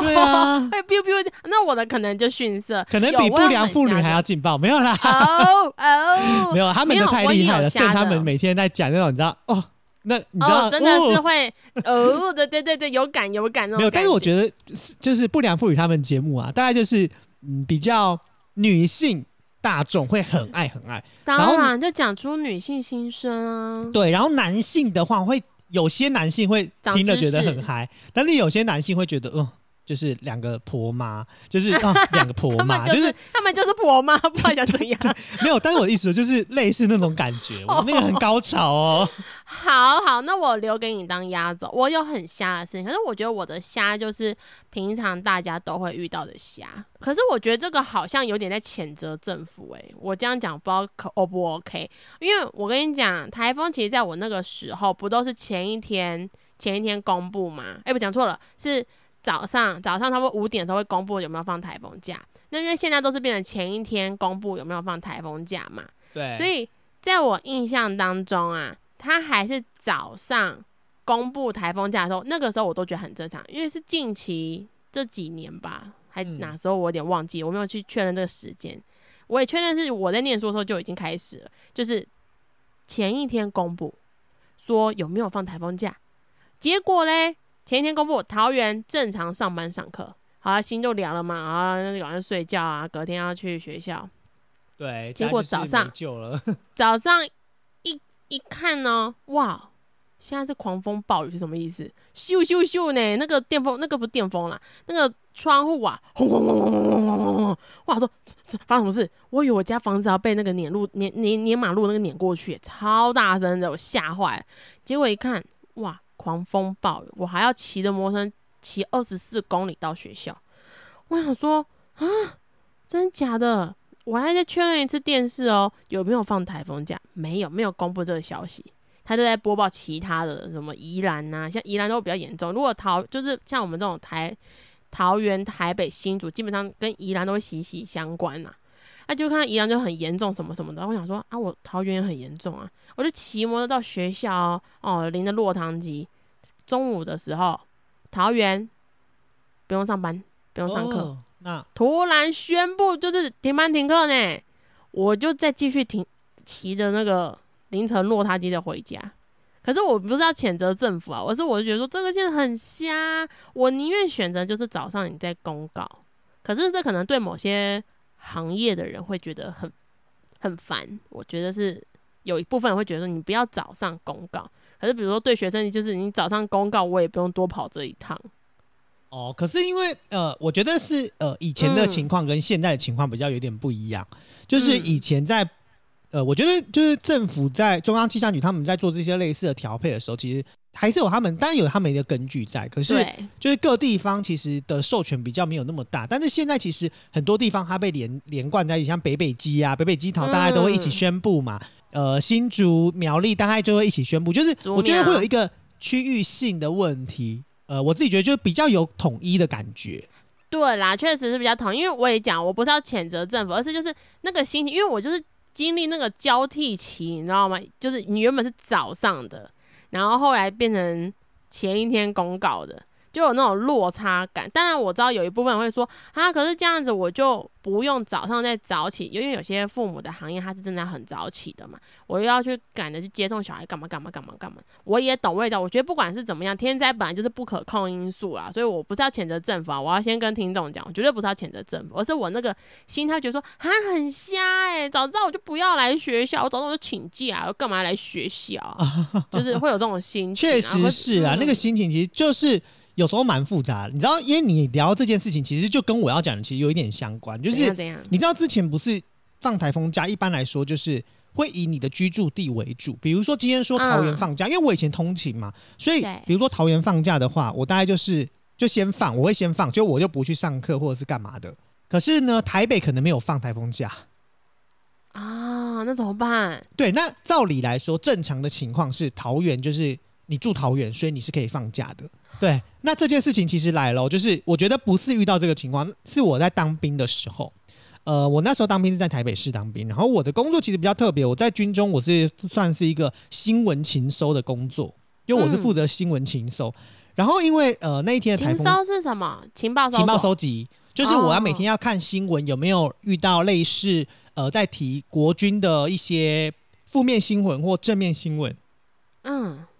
对啊。
会 biu biu，那我的可能就逊色，
可能比不良妇女还要劲爆，没有啦，
哦哦，
没有，他们太厉害了，
有瞎的
剩他们每天在讲那种，你知道哦，那你知道
哦，真的是
哦
会哦，对对对对，有感有感那种
没有，但是我觉得是就是不良妇女他们节目啊，大概就是嗯比较女性大众会很爱很爱，
当然就讲出女性心声啊，
对，然后男性的话会有些男性会听了觉得很嗨，但是有些男性会觉得嗯。就是两个婆妈，就是啊，两个婆 妈，就
是他们就是婆妈，不知道想怎样。
没有。但是我的意思就是类似那种感觉，我那个很高潮哦。
好好，那我留给你当压轴。我有很瞎的事情，可是我觉得我的瞎就是平常大家都会遇到的瞎。可是我觉得这个好像有点在谴责政府、欸，我这样讲不知道可 O 不 OK？因为我跟你讲，台风其实在我那个时候不都是前一天前一天公布吗？哎、不讲错了，是早上早上差不多五点的时候会公布有没有放台风假。那因为现在都是变成前一天公布有没有放台风假嘛，
对，
所以在我印象当中啊，他还是早上公布台风假的时候，那个时候我都觉得很正常，因为是近期这几年吧，还
嗯
哪时候我有点忘记，我没有去确认这个时间。我也确认是我在念书的时候就已经开始了，就是前一天公布说有没有放台风假，结果嘞前一天公布桃园正常上班上课，好了，心就凉了嘛，啊，那就晚上睡觉啊，隔天要去学校，
对，
结果早上
救了，
早上一一看呢，哇！现在是狂风暴雨是什么意思？咻咻咻呢？那个电风，那个不是电风啦，那个窗户啊，轰轰轰轰轰轰轰轰轰！哇，我说发生什么事？我以为我家房子要被那个碾路碾碾碾马路那个碾过去，超大声的，我吓坏了。结果一看，哇，狂风暴雨，我还要骑着摩托车骑二十四公里到学校。我想说啊，真的假的？我还在确认一次电视哦，有没有放台风假？没有，没有公布这个消息。他就在播报其他的什么宜兰呐、像宜兰都比较严重。如果桃就是像我们这种台桃园、台北、新竹，基本上跟宜兰都会息息相关呐、那、就看到宜兰就很严重什么什么的。我想说啊，我桃园也很严重啊，我就骑摩托到学校哦，哦淋着落汤鸡，中午的时候，桃园不用上班，不用上课，
哦那
突然宣布就是停班停课呢，我就再继续停骑着那个凌晨落汤鸡的回家。可是我不是要谴责政府啊，我是我就觉得说这个现在很瞎，我宁愿选择就是早上你在公告。可是这可能对某些行业的人会觉得很很烦，我觉得是有一部分人会觉得你不要早上公告。可是比如说对学生，就是你早上公告，我也不用多跑这一趟。
哦，可是因为呃，我觉得是呃以前的情况跟现在的情况比较有点不一样，就是以前在呃，我觉得就是政府在中央气象局他们在做这些类似的调配的时候，其实还是有他们当然有他们的根据在，可是，就是各地方其实的授权比较没有那么大，但是现在其实很多地方它被连连贯在一起，像北北基啊、北北基桃，大家都会一起宣布嘛。呃，新竹、苗栗大概就会一起宣布，就是我觉得
苗
会有一个区域性的问题。呃，我自己觉得就是比较有统一的感觉。
对啦，确实是比较统一。因为我也讲，我不是要谴责政府，而是就是那个心情，因为我就是经历那个交替期，你知道吗？就是你原本是早上的，然后后来变成前一天公告的，就有那种落差感。当然我知道有一部分人会说啊，可是这样子我就不用早上再早起，因为有些父母的行业他是真的很早起的嘛，我又要去赶着去接送小孩，干嘛干嘛干嘛干嘛。我也懂，我也知道，我觉得不管是怎么样，天灾本来就是不可控因素啦，所以我不是要谴责政府啊，我要先跟听众讲，我绝对不是要谴责政府，而是我那个心态觉得说啊很瞎哎、早知道我就不要来学校，我早知道我就请假，我干嘛来学校啊？就是会有这种心情，
确实是啊，那个心情其实就是有时候蛮复杂的。你知道，因为你聊这件事情，其实就跟我要讲的其实有一点相关，就是你知道之前不是放台风假，一般来说就是会以你的居住地为主。比如说今天说桃园
嗯
放假，因为我以前通勤嘛，所以比如说桃园放假的话，我大概就是就先放，我会先放，就我就不去上课或者是干嘛的。可是呢，台北可能没有放台风假。
啊，那怎么办？
对，那照理来说，正常的情况是桃园就是你住桃园，所以你是可以放假的。对，那这件事情其实来了哦，就是我觉得不是遇到这个情况，是我在当兵的时候。呃，我那时候当兵是在台北市当兵，然后我的工作其实比较特别，我在军中我是算是一个新闻情收的工作，因为我是负责新闻情收。然后因为呃那一天的台风
是什么？情报收
情报
索
收集，就是我要每
哦
天要看新闻有没有遇到类似呃在提国军的一些负面新闻或正面新闻。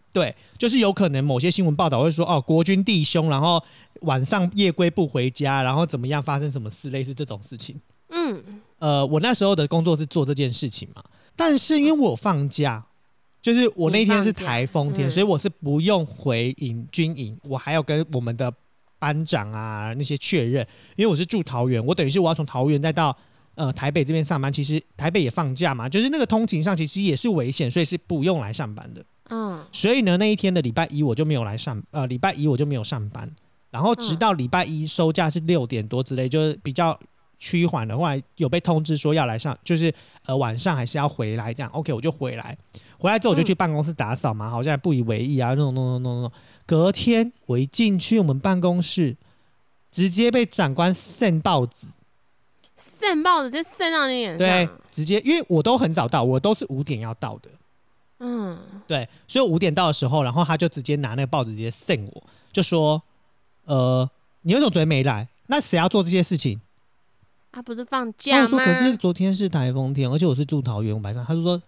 嗯，
对，就是有可能某些新闻报道会说哦，国军弟兄，然后晚上夜归不回家，然后怎么样发生什么事，类似这种事情。
嗯，
呃，我那时候的工作是做这件事情嘛，但是因为我放假，就是我那天是台风天，
嗯
所以我是不用回营军营，我还要跟我们的班长啊那些确认，因为我是住桃园，我等于是我要从桃园再到呃台北这边上班，其实台北也放假嘛，就是那个通勤上其实也是危险，所以是不用来上班的。
嗯，
所以呢，那一天的礼拜一我就没有来上，呃，礼拜一我就没有上班，然后直到礼拜一收假是六点多之类，就是比较趋缓的，后来有被通知说要来上，就是呃晚上还是要回来这样，OK，我就回来，回来之后我就去办公室打扫嘛，好像还不以为意啊，那种那种那种那种，隔天我一进去我们办公室，直接被长官扇报纸，
扇报纸直接扇到你脸上，
对，直接因为我都很早到，我都是五点要到的。
嗯，
对，所以五点到的时候，然后他就直接拿那个报纸直接扇我，就说：“呃，你为什么昨天没来？那谁要做这些事情
啊，不是放？”假吗？
后我说：“可是昨天是台风天，而且我是住桃园，我白上。”他就说：“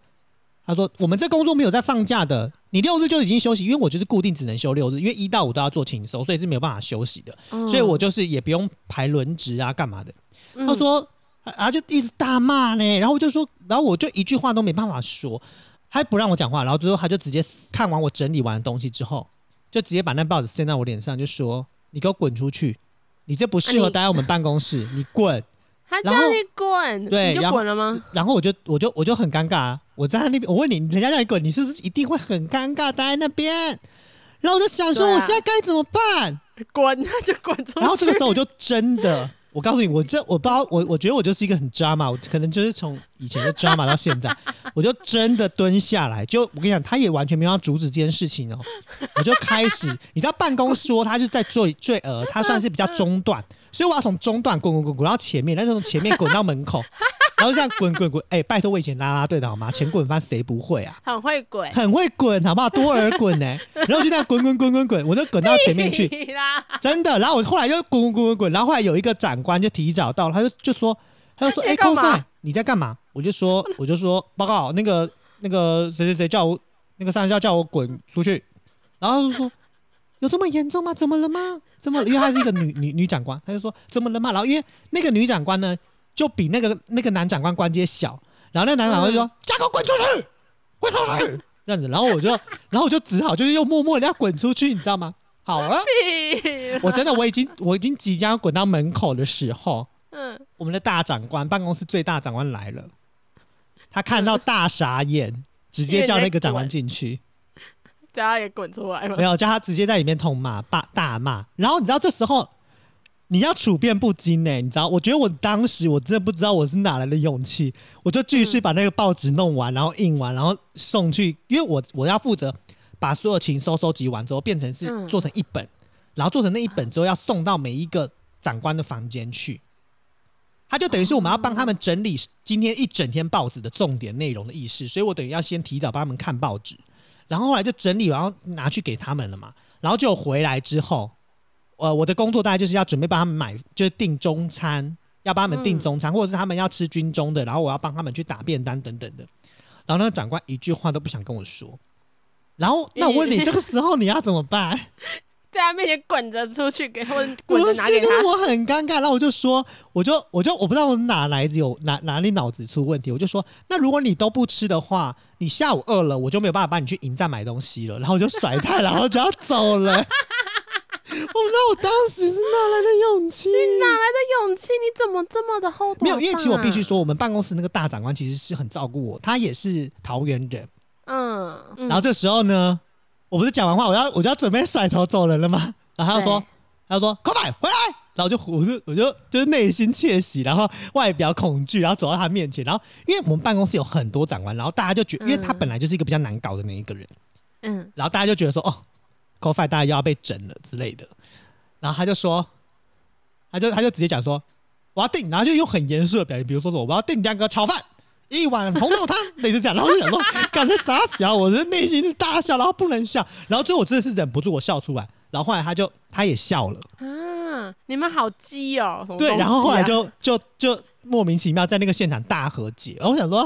他说我们这工作没有在放假的，你六日就已经休息，因为我就是固定只能休六日，因为一到五都要做勤收，所以是没有办法休息的，
嗯
所以我就是也不用排轮值啊，干嘛的。”
嗯
他说，啊啊，就一直大骂呢，然后我就说，然后我就一句话都没办法说，他不让我讲话，然后最后他就直接看完我整理完的东西之后，就直接把那报纸塞到我脸上，就说：“你给我滚出去，你这不适合待在我们办公室，你滚。
他叫你滚，你就
对然后
滚了吗？”
然后我就我就我就很尴尬、啊，我在他那边，我问你，人家叫你滚，你是不是一定会很尴尬待在那边？然后我就想说，我现在该怎么办？
滚，那就滚出去。
然后这个时候我就真的，我告诉你，我这我不知道，我我觉得我就是一个很 drama，我可能就是从以前的 drama 到现在，我就真的蹲下来，就我跟你讲，他也完全没有要阻止这件事情哦，我就开始，你知道办公室说他是在最最呃，他算是比较中段，所以我要从中段滚滚滚滚到前面，但是从前面滚到门口。然后这样滚滚滚，哎、拜托我以前啦啦队的好吗？前滚翻谁不会啊？
很会滚，
很会滚，好不好？多尔滚呢、然后就这样滚滚滚滚滚，我就滚到前面去，真的。然后我后来就滚滚滚滚滚，然后后来有一个长官就提早到了，他就就说，他就说，哎、
你在干嘛
c o f 你在干嘛？我就说，我就说，报告那个那个谁谁谁叫我，那个上校叫我滚出去，然后他就说，有这么严重吗？怎么了吗？怎么了？因为她是一个女女女长官，他就说怎么了嘛？然后因为那个女长官呢，就比那个那个男长官官阶小，然后那个男长官就说：“家狗滚出去，滚出去！”这样子，然后我就，然后我就只好就是又默默的要滚出去，你知道吗？好了，我真的我已经我已经即将要滚到门口的时候，
嗯，
我们的大长官办公室最大长官来了，他看到大傻眼，直接叫那个长官进去。
叫他也滚出来嘛
没。有，叫他直接在里面痛骂、大大骂。然后你知道这时候你要处变不惊呢、你知道？我觉得我当时我真的不知道我是哪来的勇气，我就继续把那个报纸弄完，然后印完，然后送去，因为我我要负责把所有情收收集完之后，变成是
嗯
做成一本，然后做成那一本之后要送到每一个长官的房间去。他就等于是我们要帮他们整理今天一整天报纸的重点内容的意识，所以我等于要先提早帮他们看报纸，然后后来就整理完，然后拿去给他们了嘛。然后就回来之后，呃，我的工作大概就是要准备帮他们买，就是订中餐，要帮他们订中餐，或者是他们要吃军中的，然后我要帮他们去打便当等等的。然后那个长官一句话都不想跟我说。然后，那我问你，这个时候你要怎么办？
在他面前滚着出去给，或者
不是，
滚着拿给他。
就是我很尴尬。然后我就说，我就我就我不知道我哪来子有哪哪里脑子出问题，我就说，那如果你都不吃的话，你下午饿了，我就没有办法帮你去营站买东西了。然后我就甩他，然后就要走了。我不知道我当时是哪来的勇气。
你哪来的勇气？你怎么这么的厚道？
没有，因为其实我必须，说，我们办公室那个大长官其实是很照顾我，他也是桃园人。
嗯，嗯
然后这时候呢，我不是讲完话，我要我就要准备甩头走人了吗？然后他就说，他就说快快回来，然后就我就我就就是内心窃喜，然后外表恐惧，然后走到他面前，然后因为我们办公室有很多长官，然后大家就觉得，因为他
嗯
本来就是一个比较难搞的那一个人，
嗯，
然后大家就觉得说，哦 c o f i 大家又要被整了之类的，然后他就说，他就他就直接讲说，我要订，然后就用很严肃的表情，比如说什么我要订两个炒饭。一碗红豆汤，类似这样，然后我就想说，感觉傻小，我的内心是大笑，然后不能笑，然后最后我真的是忍不住，我笑出来，然后后来他就他也笑了，
啊，你们好鸡哦，什么
对，然后后来就就就莫名其妙在那个现场大和解，然后我想说，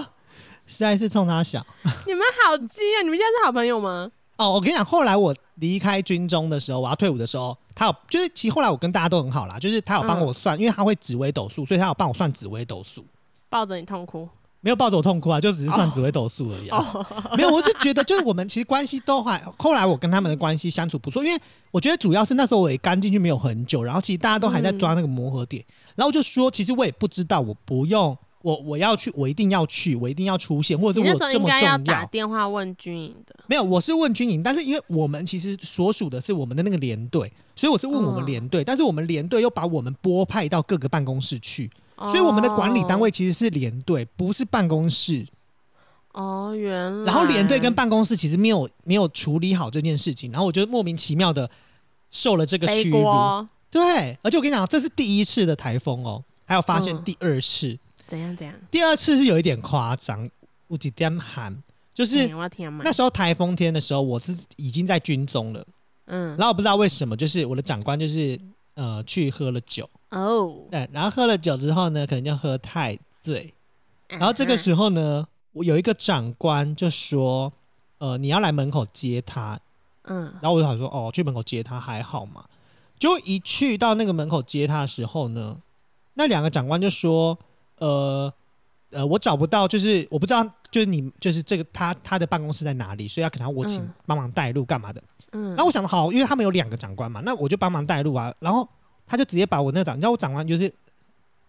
实在是冲他笑
你们好鸡啊！你们现在是好朋友吗？
哦。我跟你讲，后来我离开军中的时候，我要退伍的时候，他有就是其实后来我跟大家都很好啦，就是他有帮我算，因为他会紫微斗数，所以他有帮我算紫微斗数。
抱着你痛哭
没有抱着我痛哭啊，就只是算紫微斗数而已、啊。
哦，
没有，我就觉得就是我们其实关系都还，后来我跟他们的关系相处不错，因为我觉得主要是那时候我也刚进去没有很久，然后其实大家都还在抓那个磨合点，然后就说其实我也不知道我不用我我要去，我一定要去，我一定要出现，或者
你
是我有这么
那时候应该要打电话问军营的。
没有，我是问军营，但是因为我们其实所属的是我们的那个连队，所以我是问我们
嗯
连队，但是我们连队又把我们拨派到各个办公室去，所以我们的管理单位其实是连队，不是办公室。
哦，哦原来。
然后连队跟办公室其实没有没有处理好这件事情，然后我就莫名其妙的受了这个屈辱。对，而且我跟你讲，这是第一次的台风哦，还有发现
嗯
第二次，
怎样怎样？
第二次是有一点夸张，有几点寒，就是那。时候台风天的时候，我是已经在军中了，
嗯。
然，后我不知道为什么，就是我的长官就是呃去喝了酒，
哦，
对，然后喝了酒之后呢，可能就喝太醉，
然
然后这个时候呢，我有一个长官就说，呃，你要来门口接他，
嗯。
然后我就想说，哦，去门口接他还好嘛。就一去到那个门口接他的时候呢，那两个长官就说，呃呃，我找不到，就是我不知道，就是你就是这个他他的办公室在哪里，所以要可能要我请
嗯
帮忙带路干嘛的。
嗯，
然后我想好，因为他们有两个长官嘛，那我就帮忙带路啊。然后他就直接把我那个长，你知道我长官就是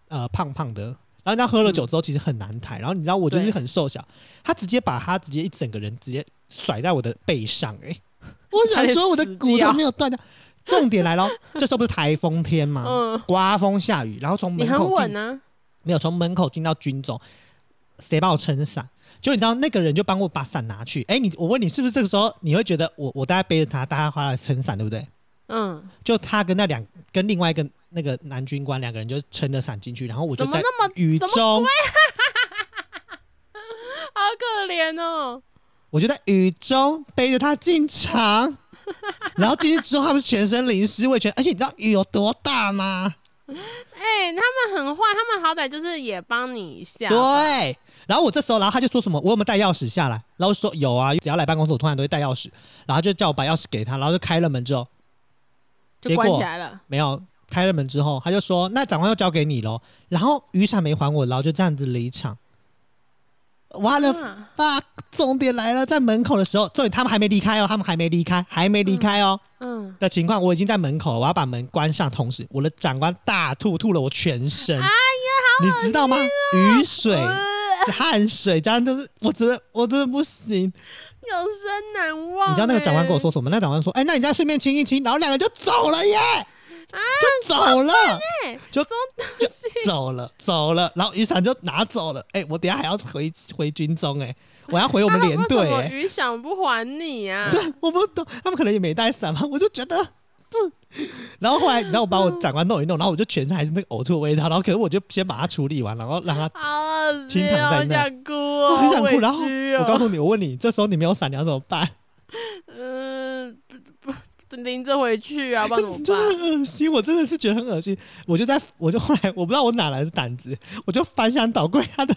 呃胖胖的，然后人家喝了酒之后其实很难抬，然后你知道我就是很瘦小，他直接把他直接一整个人直接甩在我的背上、欸，我想说我的骨头没有断掉。重点来了，这时候不是台风天吗？
嗯，
刮风下雨，然后从门口进，
稳啊。
没有从门口进到军中，谁帮我撑伞？就你知道那个人就帮我把伞拿去。哎、你我问你，是不是这个时候你会觉得我我大概背着他，大家花来撑伞，对不对？
嗯，
就他跟那两跟另外一个那个男军官两个人就撑着伞进去，然后我就在雨中，
可怜哦。
我就在雨中背着他进场，然后进去之后，他们是全身淋湿，我也觉得，而且你知道雨有多大吗？
哎、他们很坏，他们好歹就是也帮你一下。
对。然后我这时候，然后他就说什么，我有没有带钥匙下来？然后说有啊，只要来办公室，我通常都会带钥匙。然后就叫我把钥匙给他，然后就开了门之后，
就关起来了。
没有开了门之后，他就说那长官要交给你喽。然后雨伞没还我，然后就这样子离场。完了
啊
吧，重点来了，在门口的时候，重点他们还没离开哦，他们还没离开，还没离开哦。
嗯，
的情况，我已经在门口了，我要把门关上，同时我的长官大吐，吐了我全身。哎呀，你知道吗？雨水、汗水，这样都是，我真的，我真的不行。
有生难忘、
你知道那个长官跟我说
哎
什么？那长官说：“哎、那你再顺便亲一亲。”然后两个就走了耶，就走了，
哎
就
什么东西？
走了，走了。然后雨伞就拿走了。哎、我等下还要回回军中，哎，我要回我们连队、
想不还你啊？
对，我不懂，他们可能也没带伞嘛，我就觉得。这，然后后来你知道我把我长官弄一弄，然后我就全身还是那个呕吐的味道，然后可是我就先把它处理完，然后让它
好恶
清
心哦，好
躺在那
想哭哦，
我很想哭。然后我告诉你，我问你，这时候你没有伞，你要怎么办？
嗯，不不，淋着回去啊，不然怎么
真的
办？
很恶心，我真的是觉得很恶心。我就在，我就后来我不知道我哪来的胆子，我就翻箱倒柜他的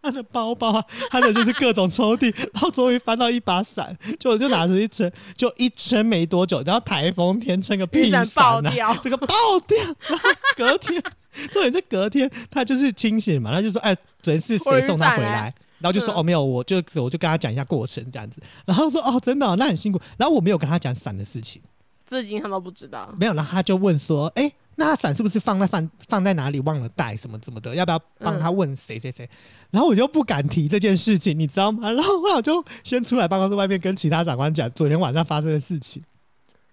他的包包啊，他的就是各种抽屉，然后终于翻到一把伞，就我就拿出去撑，就一撑没多久，然后台风天撑个屁
雨伞爆
啊
掉
这个爆掉，然后隔天，重点是隔天他就是清醒嘛，他就说，哎，昨天是谁送他回来？然后就说、
嗯
哦没有，我就我就跟他讲一下过程这样子，然后说哦真的哦、那很辛苦，然后我没有跟他讲伞的事情。
至今他都不知道。
没有，然后他就问说：“哎、那他伞是不是放在放放在哪里忘了带什么怎么的？要不要帮他问谁谁谁？”然后我就不敢提这件事情，你知道吗？然后我就先出来办公室外面跟其他长官讲昨天晚上发生的事情，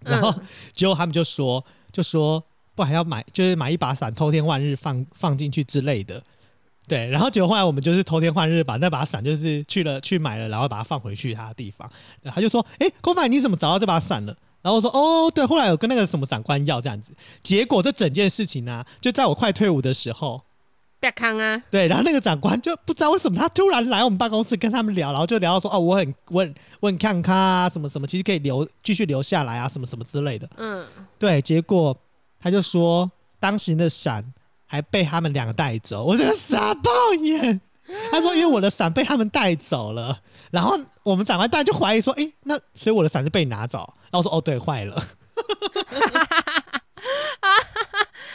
然后
嗯
结果他们就说就说不还要买就是买一把伞，偷天换日放放进去之类的。对，然后结果后来我们就是偷天换日把那把伞就是去了去买了，然后把它放回去他的地方。然后他就说：“哎、郭凡你怎么找到这把伞了？”然后我说：“哦，对，后来有跟那个什么长官要这样子。”结果这整件事情呢、就在我快退伍的时候，
别康啊，
对，然后那个长官就不知道为什么他突然来我们办公室跟他们聊，然后就聊到说：“哦，我很我很我很看咖啊，什么什么，其实可以留继续留下来啊，什么什么之类的。”
嗯，
对，结果他就说当时的伞还被他们两个带走，我真的傻爆眼。他说因为我的伞被他们带走了，然后我们长官大就怀疑说，诶，那所以我的伞是被你拿走。然后我说哦对，坏了。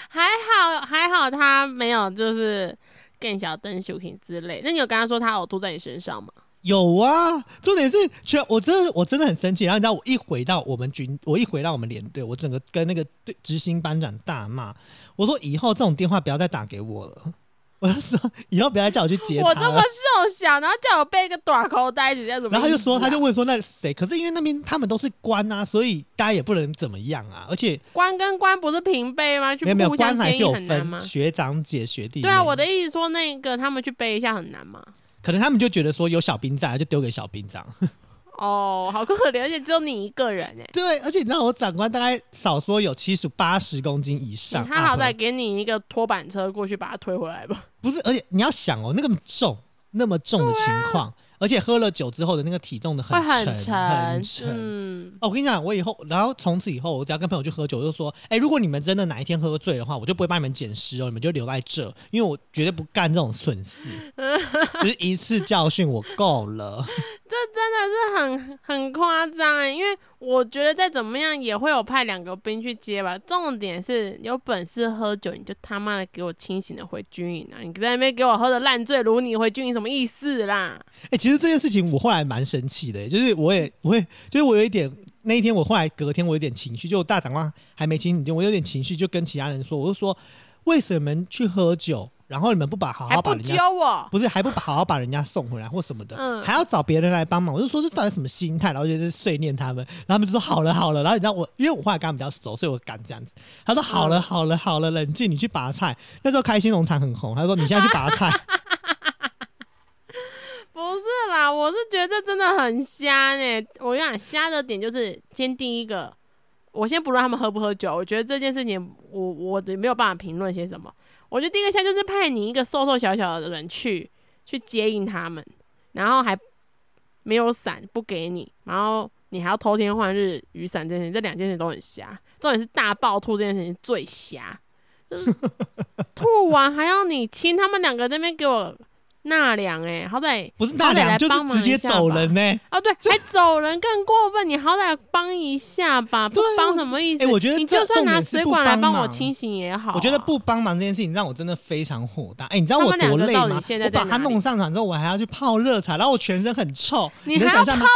还好还好他没有就是更小灯修平之类。那你有跟他说他呕吐在你身上吗？
有啊，重点是全我真的我真的很生气。然后你知道我一回到我们军，我一回到我们连队，我整个跟那个队执行班长大骂，我说以后这种电话不要再打给我了。我就说以后不要再叫我去接他
我这么。瘦小，然后叫我背一个短口袋子，要怎么、
然后他就说，他就问说那谁？可是因为那边他们都是官啊，所以大家也不能怎么样啊。而且
官跟官不是平辈吗？去
没有没有官还是有
很难吗
分？学长姐学弟。
对啊，我的意思说那个他们去背一下很难吗？
可能他们就觉得说有小兵在，就丢给小兵长。
哦，好可怜，而且只有你一个人哎、
对，而且你知道我长官大概少说有七十八十公斤以上，
他好歹给你一个拖板车过去把他推回来吧。
不是，而且你要想哦，那个重那么重的情况，而且喝了酒之后的那个体重的
会
很
很
沉很沉。
嗯，
哦，我跟你讲，我以后，然后从此以后，我只要跟朋友去喝酒，我就说，哎、如果你们真的哪一天喝醉的话，我就不会帮你们捡尸哦，你们就留在这，因为我绝对不干这种损事，就是一次教训我够了。
这真的是很很夸张哎，因为我觉得再怎么样也会有派两个兵去接吧。重点是有本事喝酒，你就他妈的给我清醒的回军营啊！你在那边给我喝的烂醉如泥回军营，什么意思啦？
哎、其实这件事情我后来蛮生气的，就是我也我也就是我有一点那一天我后来隔天我有点情绪，就大长官还没清醒，我有点情绪，就跟其他人说，我就说为什么去喝酒，然后你们不把好好把人家
揪我？
不是还不把好好把人家送回来或什么的，
嗯
还要找别人来帮忙，我就说这到底什么心态？然后就是碎念他们，然后他们就说好了好了，然后你知道我因为我后来跟他们比较熟，所以我敢这样子。他说好了
嗯
好了好了，冷静，你去拔菜。那时候开心农场很红，他说你现在去拔菜。
不是啦，我是觉得这真的很瞎呢。我跟你讲，瞎的点就是先第一个，我先不论他们喝不喝酒，我觉得这件事情我我没有办法评论些什么。我觉得第一个下就是派你一个瘦瘦小小的人去去接应他们，然后还没有伞不给你，然后你还要偷天换日雨伞这件事情，这两件事情都很瞎。重点是大暴吐这件事情最瞎，就是 吐完还要你亲他们两个那边给我纳凉哎、好歹
不是纳凉，就是直接走人呢、
哦，对，还走人更过分，你好歹帮一下吧，不帮什么意思？
哎我觉得
你就算拿水管来
帮
我清醒也好啊、
我觉得不帮忙这件事情让我真的非常火大。哎、你知道我多累吗？我把它
在哪里
弄上船之后，我还要去泡热茶，然后我全身很臭。
你还要泡
能想象吗？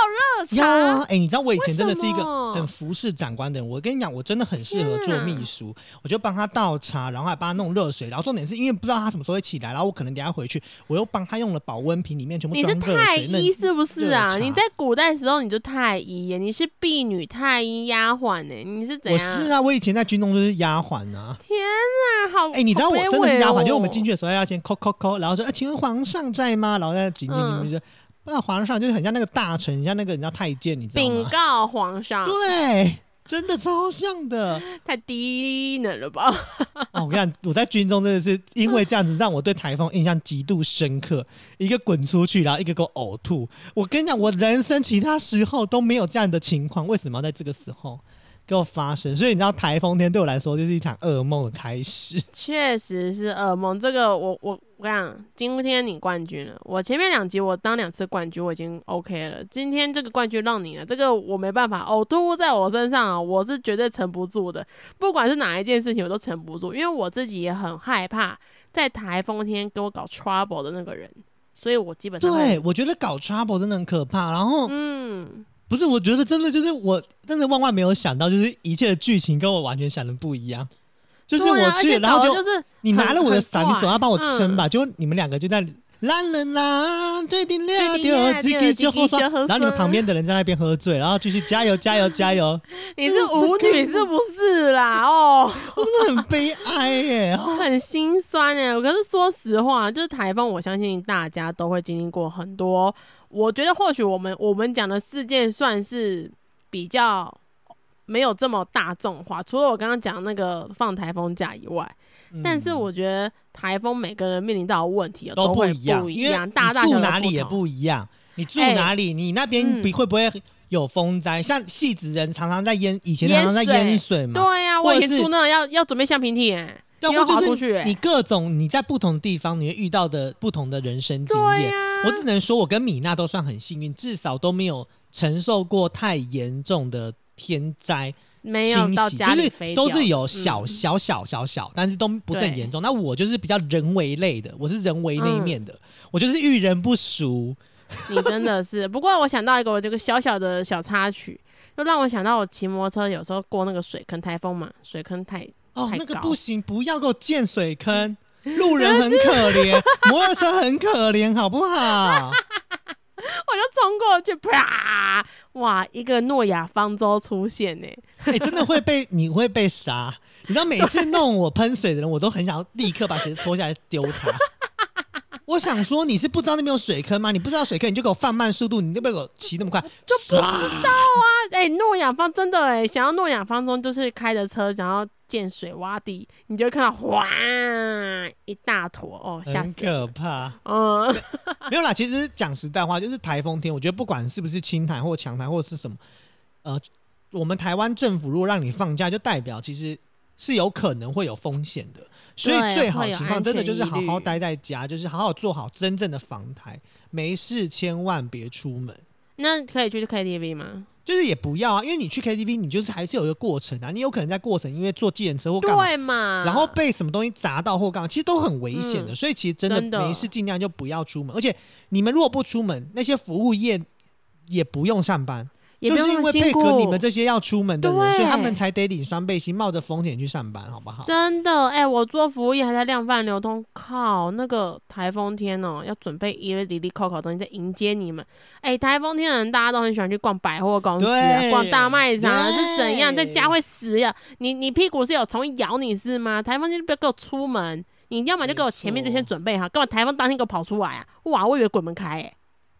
热
要啊
茶，！
哎、你知道我以前真的是一个很服侍长官的人。我跟你讲，我真的很适合做秘书，我就帮他倒茶，然后还帮他弄热水。然后重点是因为不知道他什么时候会起来，然后我可能等一下回去，我又帮他用了保温瓶，里面全部
你是太医是不是啊？你在古代时候你就太医耶，你是婢女、太医、丫鬟呢？你是怎
我
样？
是啊，我以前在军中就是丫鬟啊。
天啊，好！
哎、你知道我真的是丫鬟，就是我们进
去，
的时候要先扣扣扣，然后说，呃，请问皇上在吗？然后再紧紧
嗯
紧紧就，那皇上就是很像那个大臣，很像那个人家太监，你知道吗？
禀告皇上，
对，真的超像的。
太低能了吧？
哦，我跟你讲，我在军中真的是因为这样子，让我对台风印象极度深刻。一个滚出去，然后一个给我呕吐。我跟你讲，我人生其他时候都没有这样的情况，为什么要在这个时候给我发生？所以你知道，台风天对我来说就是一场噩梦的开始。
确实是噩梦。这个我我我跟你讲，今天你冠军了。我前面两集我当两次冠军，我已经 OK 了。今天这个冠军让你了，这个我没办法。呕吐在我身上啊，我是绝对撑不住的。不管是哪一件事情，我都撑不住，因为我自己也很害怕在台风天给我搞 trouble 的那个人，所以我基本上
对，我觉得搞 trouble 真的很可怕。然后
嗯，
不是，我觉得真的就是我真的万万没有想到，就是一切的剧情跟我完全想的不一样。就是我去，然后就
就是
你拿了我的伞，你总要帮我撑吧？结果你们两个就在啦啦啦，最顶了
最顶了
丢，自己就后
自己就后
然后你们旁边的人在那边喝醉，然后继续加油加油加油，
你是舞女是不是啦？哦。
我真的很悲哀耶！哦
很心酸哎。可是说实话，就是台风，我相信大家都会经历过很多。我觉得或许我们我们讲的事件算是比较没有这么大众化，除了我刚刚讲那个放台风假以外，但是
嗯
我觉得台风每个人面临到的问题
都
不
一样，
不一
因为
样，大大
你住哪里也不一样。你住
哎
哪里，你那边
嗯
比会不会有风灾？像戏子人常常在淹，以前常常在
淹水
嘛。
对呀、我以前住那要要准备橡皮艇哎、你要
要不就是你各种你在不同地方，你会遇到的不同的人生经验。我只能说，我跟米娜都算很幸运，至少都没有承受过太严重的天灾
没有到家里
都是有小
嗯
小小小小，但是都不是很
对
严重。那我就是比较人为类的，我是人为那一
嗯
面的，我就是遇人不淑。
你真的是，不过我想到一个我这个小小的小插曲，就让我想到我骑摩托车有时候过那个水坑，台风嘛，水坑太，
哦，那个不行，不要给我建水坑，路人很可怜，摩托车很可怜，好不好？
我就冲过去，啪！哇，一个诺亚方舟出现呢，
你、真的会被你会被杀。你知道每次弄我喷水的人，我都很想要立刻把鞋子脱下来丢他。我想说，你是不知道那边有水坑吗？你不知道水坑，你就给我放慢速度，你就不要给我骑那么快，就不知道啊。
哎、诺亚方真的哎，想要诺亚方舟就是开着车想要建水洼地，你就会看到哗一大坨哦，吓！
可怕。
嗯，
没有啦，其实讲实在话，就是台风天，我觉得不管是不是轻台或强台或者是什么，呃，我们台湾政府如果让你放假，就代表其实是有可能会有风险的。所以最好的情况真的就是好好待在家，就是好好做好真正的防台，没事千万别出门。
那可以去 KTV 吗？
就是也不要啊，因为你去 KTV，你就是还是有一个过程啊，你有可能在过程因为坐计程车或干嘛，
对嘛？
然后被什么东西砸到或干嘛，其实都很危险的。
嗯
所以其实真的没事，尽量就不要出门。而且你们如果不出门，那些服务业也不用上班，
也不
就是因为
用那么辛苦。
配合你们这些要出门的人，所以他们才得领双背心，冒着风险去上班，好不好？
真的，哎、我做服务业还在量贩流通，靠，那个台风天哦、要准备一堆里里扣扣东西在迎接你们。哎、台风天的人大家都很喜欢去逛百货公司、啊、逛大卖场啊，是怎样，在家会死呀？你你屁股是有虫咬你是吗？台风天就不要给我出门，你要么就给我前面就先准备好，干嘛台风当天给我跑出来啊？哇，我以为鬼门开、哎，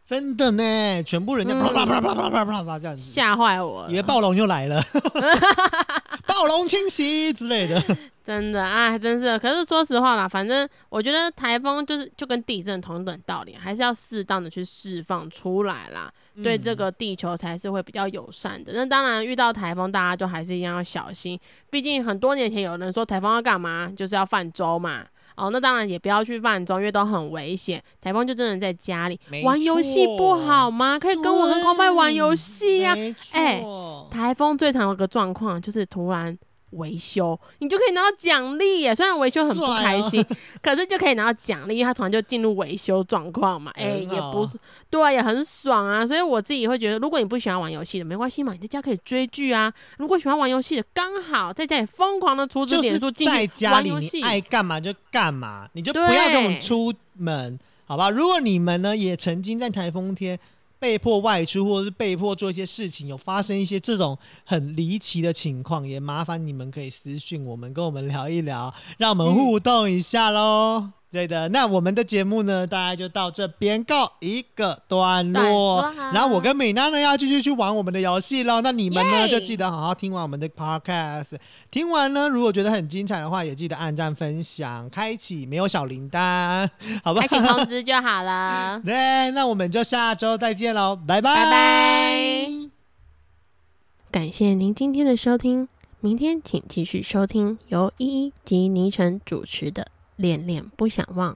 真的呢，全部人家
啪
啪啦啪啦啪啦啪啦啪啦啪这样子，
吓坏我了
以为暴龙又来了。暴龙侵袭之类的。
真的啊，真是。可是说实话啦，反正我觉得台风就是就跟地震同等道理，还是要适当的去释放出来啦，对这个地球才是会比较友善的。那当然遇到台风，大家就还是一样要小心，毕竟很多年前有人说台风要干嘛，就是要泛舟嘛。哦，那当然也不要去泛舟，因为都很危险。台风就真的在家里玩游戏不好吗？可以跟我跟空白玩游戏呀、
没
哎
错
台风最常有个状况就是突然维修，你就可以拿到奖励耶。虽然维修很不开心，
帅
可是就可以拿到奖励，因为他突然就进入维修状况嘛。哎、也不是对啊，也很爽啊。所以我自己会觉得，如果你不喜欢玩游戏的，没关系嘛，你在家可以追剧啊。如果喜欢玩游戏的，刚好在家里疯狂的储值
就是
点数进
在
去
家里你
玩游戏。
爱干嘛就干嘛，你就不要跟我们出门，好吧？如果你们呢也曾经在台风天被迫外出，或者是被迫做一些事情，有发生一些这种很离奇的情况，也麻烦你们可以私讯我们，跟我们聊一聊，让我们互动一下喽。对的，那我们的节目呢，大概就到这边告一个段落。
段落
然后我跟美娜呢要继续去玩我们的游戏喽。那你们呢
耶
就记得好好听完我们的 podcast。听完呢，如果觉得很精彩的话，也记得按赞、分享、开启没有小铃铛，好吧
开启？通知就好了。
对，那我们就下周再见喽，拜拜
拜拜感谢您今天的收听，明天请继续收听由依依及倪晨主持的《恋恋不想忘》。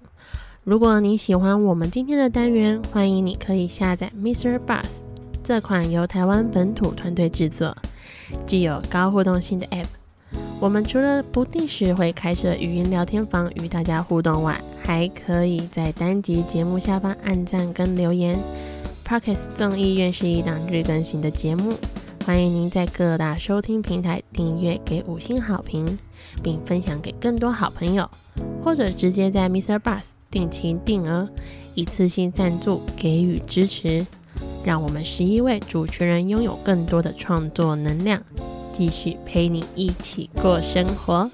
如果你喜欢我们今天的单元，欢迎你可以下载 Mr. Bus 这款由台湾本土团队制作、具有高互动性的 App。我们除了不定时会开设语音聊天房与大家互动外，还可以在单集节目下方按赞跟留言。Pockets 众议院是一档日更新的节目，欢迎您在各大收听平台订阅，给五星好评，并分享给更多好朋友，或者直接在 Mr. Bus 定期定额一次性赞助给予支持，让我们十一位主持人拥有更多的创作能量，继续陪你一起过生活。